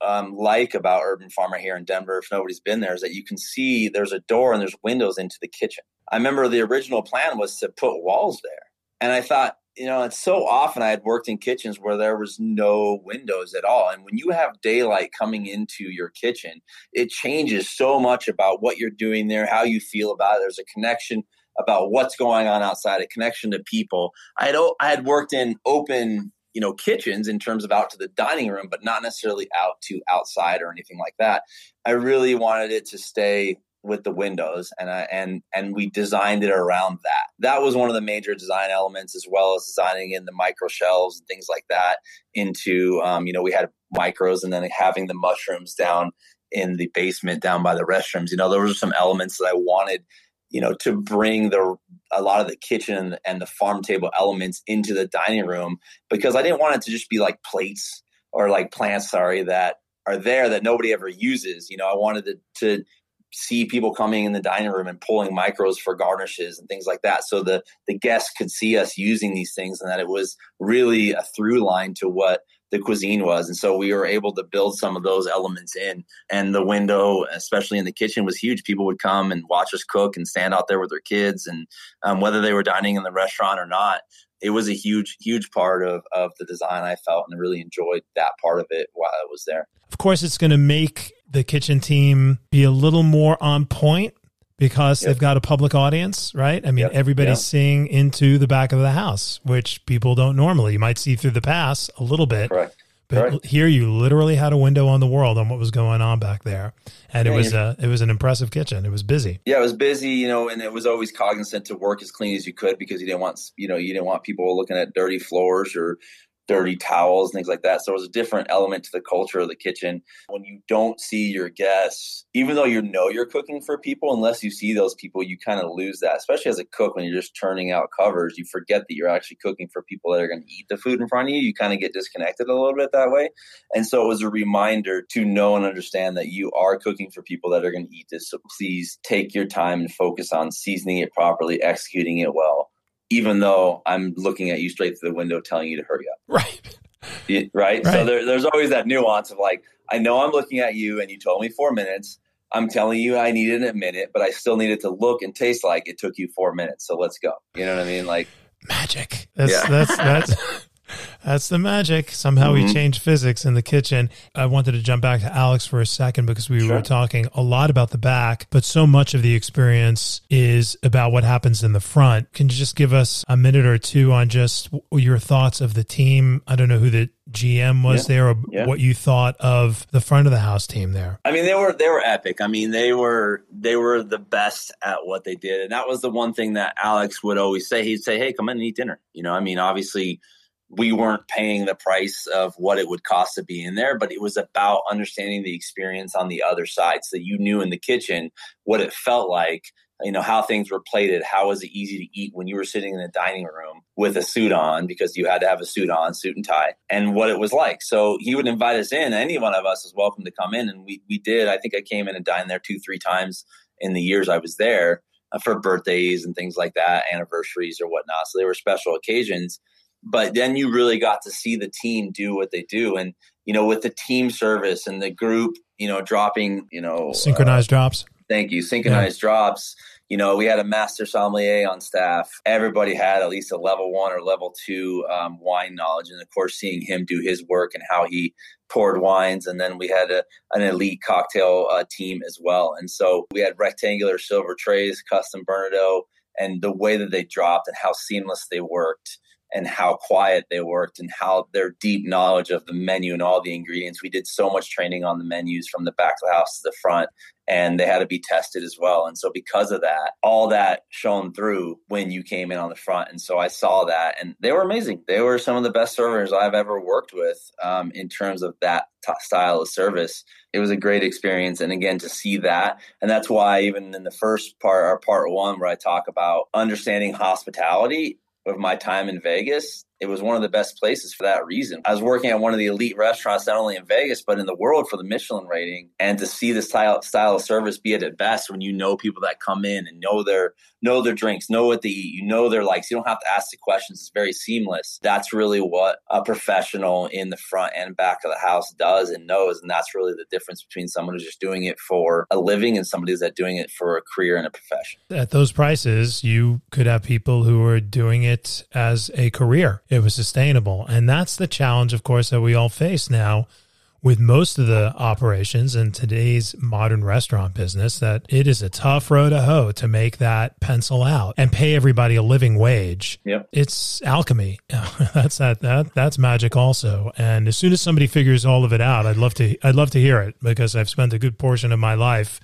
um, like about Urban Farmer here in Denver, if nobody's been there, is that you can see there's a door and there's windows into the kitchen. I remember the original plan was to put walls there. And I thought, you know, it's so often I had worked in kitchens where there was no windows at all. And when you have daylight coming into your kitchen, it changes so much about what you're doing there, how you feel about it. There's a connection about what's going on outside, a connection to people. I had I had worked in open, you know, kitchens in terms of out to the dining room, but not necessarily out to outside or anything like that. I really wanted it to stay with the windows and uh, and and we designed it around that. That was one of the major design elements, as well as designing in the micro shelves and things like that. Into um, you know we had micros and then having the mushrooms down in the basement down by the restrooms. You know, those are some elements that I wanted, you know, to bring the a lot of the kitchen and the farm table elements into the dining room because I didn't want it to just be like plates or like plants, sorry, that are there that nobody ever uses. You know, I wanted to, to see people coming in the dining room and pulling micros for garnishes and things like that so the the guests could see us using these things and that it was really a through line to what the cuisine was. And so we were able to build some of those elements in. And the window, especially in the kitchen, was huge. People would come and watch us cook and stand out there with their kids. And um, whether they were dining in the restaurant or not, it was a huge, huge part of, of the design I felt and I really enjoyed that part of it while I was there. Of course, it's going to make the kitchen team be a little more on point because yep. they've got a public audience, right? I mean, yep. everybody's yep. seeing into the back of the house, which people don't normally. You might see through the pass a little bit. Correct. But here you literally had a window on the world on what was going on back there. And yeah, it was a it was an impressive kitchen. It was busy. Yeah, it was busy, you know, and it was always cognizant to work as clean as you could because you didn't want you know, you didn't want people looking at dirty floors or dirty towels and things like that. So it was a different element to the culture of the kitchen. When you don't see your guests, even though you know you're cooking for people, unless you see those people, you kind of lose that. Especially as a cook, when you're just turning out covers, you forget that you're actually cooking for people that are going to eat the food in front of you. You kind of get disconnected a little bit that way. And so it was a reminder to know and understand that you are cooking for people that are going to eat this. So please take your time and focus on seasoning it properly, executing it well even though I'm looking at you straight through the window telling you to hurry up. Right. right? right. So there, there's always that nuance of like, I know I'm looking at you and you told me four minutes. I'm telling you I needed a minute, but I still needed to look and taste like it took you four minutes. So let's go. You know what I mean? Like magic. That's, yeah. that's, that's, That's the magic. Somehow mm-hmm. we changed physics in the kitchen. I wanted to jump back to Alex for a second because we sure. were talking a lot about the back, but so much of the experience is about what happens in the front. Can you just give us a minute or two on just your thoughts of the team? I don't know who the GM was yeah. there or yeah. what you thought of the front of the house team there. I mean, they were they were epic. I mean, they were they were the best at what they did. And that was the one thing that Alex would always say. He'd say, "Hey, come in and eat dinner." You know, I mean, obviously we weren't paying the price of what it would cost to be in there, but it was about understanding the experience on the other side so that you knew in the kitchen what it felt like, you know, how things were plated, how was it easy to eat when you were sitting in the dining room with a suit on because you had to have a suit on, suit and tie, and what it was like. So he would invite us in. Any one of us is welcome to come in. And we, we did. I think I came in and dined there two, three times in the years I was there uh, for birthdays and things like that, anniversaries or whatnot. So they were special occasions but then you really got to see the team do what they do. And you know with the team service and the group you know dropping you know synchronized uh, drops? Thank you. Synchronized yeah. drops. You know we had a master sommelier on staff. Everybody had at least a level one or level two um, wine knowledge. And of course seeing him do his work and how he poured wines. And then we had a, an elite cocktail uh, team as well. And so we had rectangular silver trays custom Bernardaud and the way that they dropped and how seamless they worked and how quiet they worked and how their deep knowledge of the menu and all the ingredients. We did so much training on the menus from the back of the house to the front, and they had to be tested as well. And so, because of that, all that shone through when you came in on the front. And so, I saw that, and they were amazing. They were some of the best servers I've ever worked with um, in terms of that t- style of service. It was a great experience. And again, to see that, and that's why even in the first part, or part one, where I talk about understanding hospitality, of my time in Vegas it was one of the best places for that reason. I was working at one of the elite restaurants, not only in Vegas, but in the world for the Michelin rating. And to see the style, style of service be at its best when you know people that come in and know their, know their drinks, know what they eat, you know their likes. You don't have to ask the questions. It's very seamless. That's really what a professional in the front and back of the house does and knows. And that's really the difference between someone who's just doing it for a living and somebody that's doing it for a career and a profession. At those prices, you could have people who are doing it as a career it was sustainable. And that's the challenge, of course, that we all face now with most of the operations in today's modern restaurant business that it is a tough row to hoe to make that pencil out and pay everybody a living wage. Yep. It's alchemy. that's that that that's magic also. And as soon as somebody figures all of it out, I'd love to I'd love to hear it because I've spent a good portion of my life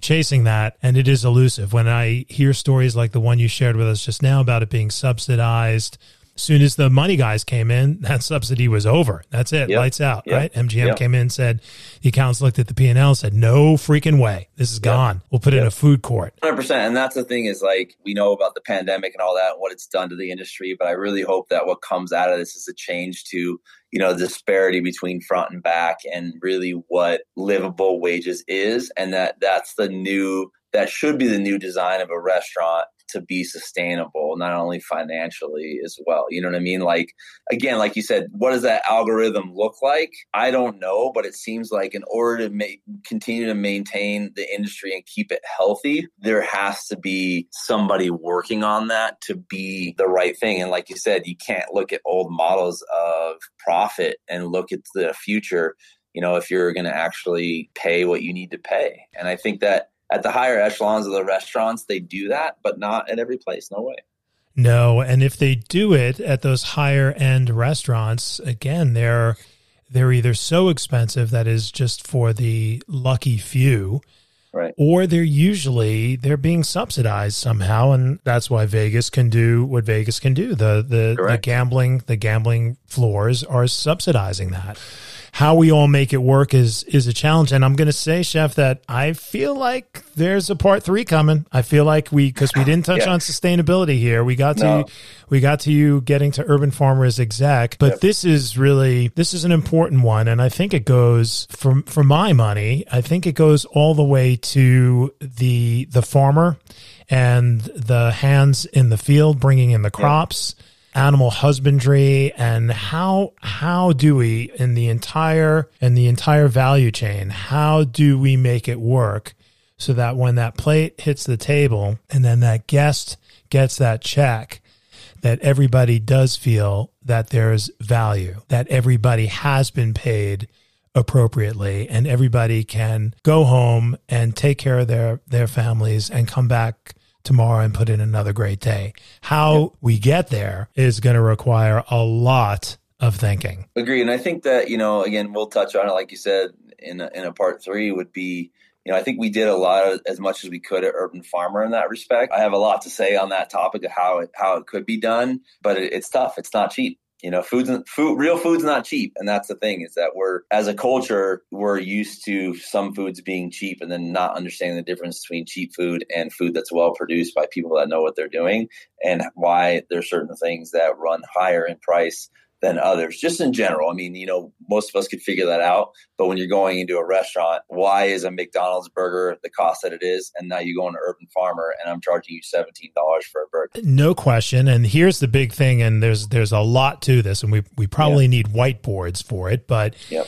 chasing that and it is elusive. When I hear stories like the one you shared with us just now about it being subsidized soon as the money guys came in, that subsidy was over. That's it. Yep. Lights out, Yep. right? MGM Yep. came in, said the accountants looked at the P and L, said, "No freaking way, this is gone. We'll put it in a food court." Hundred percent, and that's the thing is like we know about the pandemic and all that, and what it's done to the industry. But I really hope that what comes out of this is a change to you know the disparity between front and back, and really what livable wages is, and that that's the new that should be the new design of a restaurant to be sustainable, not only financially as well. You know what I mean? Like again, like you said, what does that algorithm look like? I don't know, but it seems like in order to make continue to maintain the industry and keep it healthy, there has to be somebody working on that to be the right thing. And like you said, you can't look at old models of profit and look at the future. You know, if you're going to actually pay what you need to pay, and I think that at the higher echelons of the restaurants, they do that, but not at every place. No way. No, and if they do it at those higher end restaurants, again, they're they're either so expensive that is just for the lucky few, Right. or they're usually they're being subsidized somehow, and that's why Vegas can do what Vegas can do. The the, the gambling the gambling floors are subsidizing that. How we all make it work is is a challenge, and I'm going to say, Chef, that I feel like there's a part three coming. I feel like we because we didn't touch Yeah. on sustainability here. We got to No. we got to you getting to urban farmers exec, but Yep. this is really this is an important one, and I think it goes for for my money. I think it goes all the way to the the farmer and the hands in the field bringing in the crops animal husbandry and how how do we in the entire in the entire value chain how do we make it work so that when that plate hits the table and then that guest gets that check that everybody does feel that there's value that everybody has been paid appropriately and everybody can go home and take care of their their families and come back tomorrow and put in another great day. How we get there is going to require a lot of thinking. Agree, and I think that you know, again, we'll touch on it, like you said in a, in a part three. Would be, you know, I think we did a lot of as much as we could at Urban Farmer in that respect. I have a lot to say on that topic of how it how it could be done, but it, it's tough. It's not cheap. You know, food's food, real food's not cheap, and that's the thing is that we're as a culture we're used to some foods being cheap, and then not understanding the difference between cheap food and food that's well produced by people that know what they're doing, and why there's certain things that run higher in price than others, just in general. I mean, you know, most of us could figure that out. But when you're going into a restaurant, why is a McDonald's burger the cost that it is? And now you go into Urban Farmer and I'm charging you $17 for a burger. No question. And here's the big thing, and there's there's a lot to this, and we we probably need whiteboards for it, but Yep.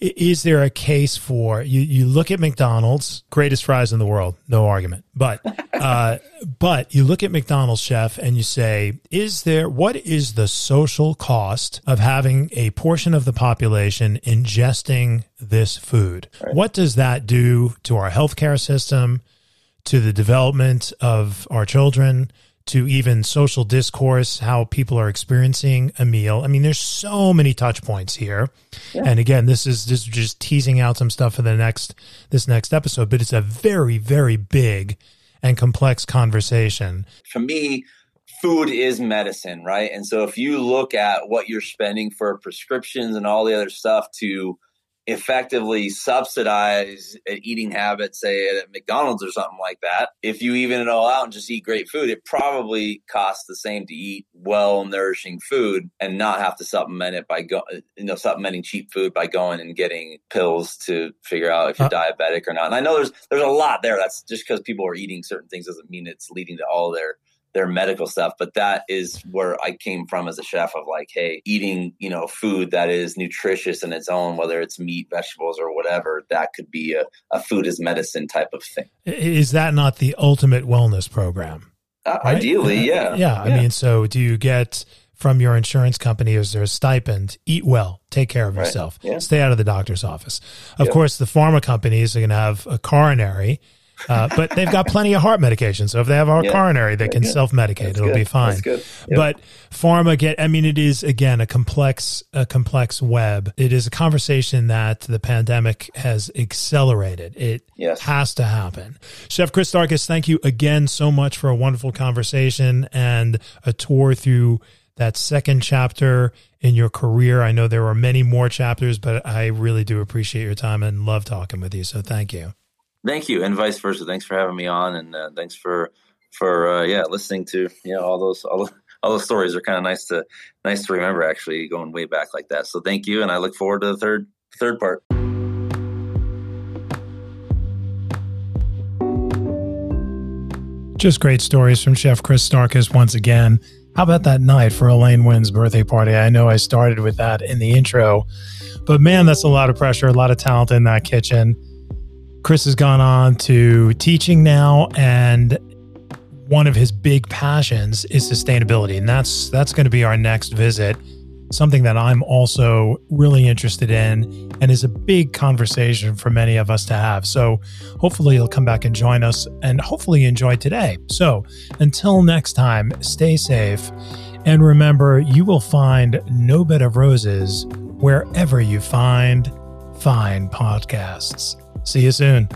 Is there a case for you you look at McDonald's, greatest fries in the world, no argument. But uh but you look at McDonald's chef and you say, is there what is the social cost of having a portion of the population ingesting this food? What does that do to our healthcare system, to the development of our children? To even social discourse, how people are experiencing a meal. I mean, there's so many touch points here. And again, this is this is just teasing out some stuff for the next this next episode, but it's a very, very big and complex conversation. For me, food is medicine, right? And so if you look at what you're spending for prescriptions and all the other stuff to effectively subsidize an eating habit, say at McDonald's or something like that, if you even it all out and just eat great food, it probably costs the same to eat well nourishing food and not have to supplement it by go, you know, supplementing cheap food by going and getting pills to figure out if you're Uh, diabetic or not. And I know there's there's a lot there. That's just because people are eating certain things doesn't mean it's leading to all their their medical stuff but that is where i came from as a chef of like hey eating you know food that is nutritious in its own whether it's meat vegetables or whatever that could be a, a food as medicine type of thing Is that not the ultimate wellness program? uh, right? ideally yeah Yeah. I mean, so do you get from your insurance company, is there a stipend? Eat well, take care of Right. yourself, Yeah. stay out of the doctor's office. Of Yep. course, the pharma companies are going to have a coronary, uh, but they've got plenty of heart medication. So if they have a Yeah. coronary, they can self medicate. It'll good. be fine. Yep. But pharma get, I mean, it is again a complex, a complex web. It is a conversation that the pandemic has accelerated. It Yes. has to happen. Chef Chris Starkus, thank you again so much for a wonderful conversation and a tour through that second chapter in your career. I know there are many more chapters, but I really do appreciate your time and love talking with you. So thank you. Thank you, and vice versa. Thanks for having me on, and uh, thanks for for uh, yeah listening to you know all those all, all those stories are kind of nice to nice to remember actually going way back like that. So thank you, and I look forward to the third third part. Just great stories from Chef Chris Starkus once again. How about that night for Elaine Wynn's birthday party? I know I started with that in the intro, but man, that's a lot of pressure, a lot of talent in that kitchen. Chris has gone on to teaching now, and one of his big passions is sustainability, and that's that's going to be our next visit. Something that I'm also really interested in, and is a big conversation for many of us to have. So, hopefully, you'll come back and join us, and hopefully, enjoy today. So, until next time, stay safe, and remember, you will find no bed of roses wherever you find fine podcasts. See you soon.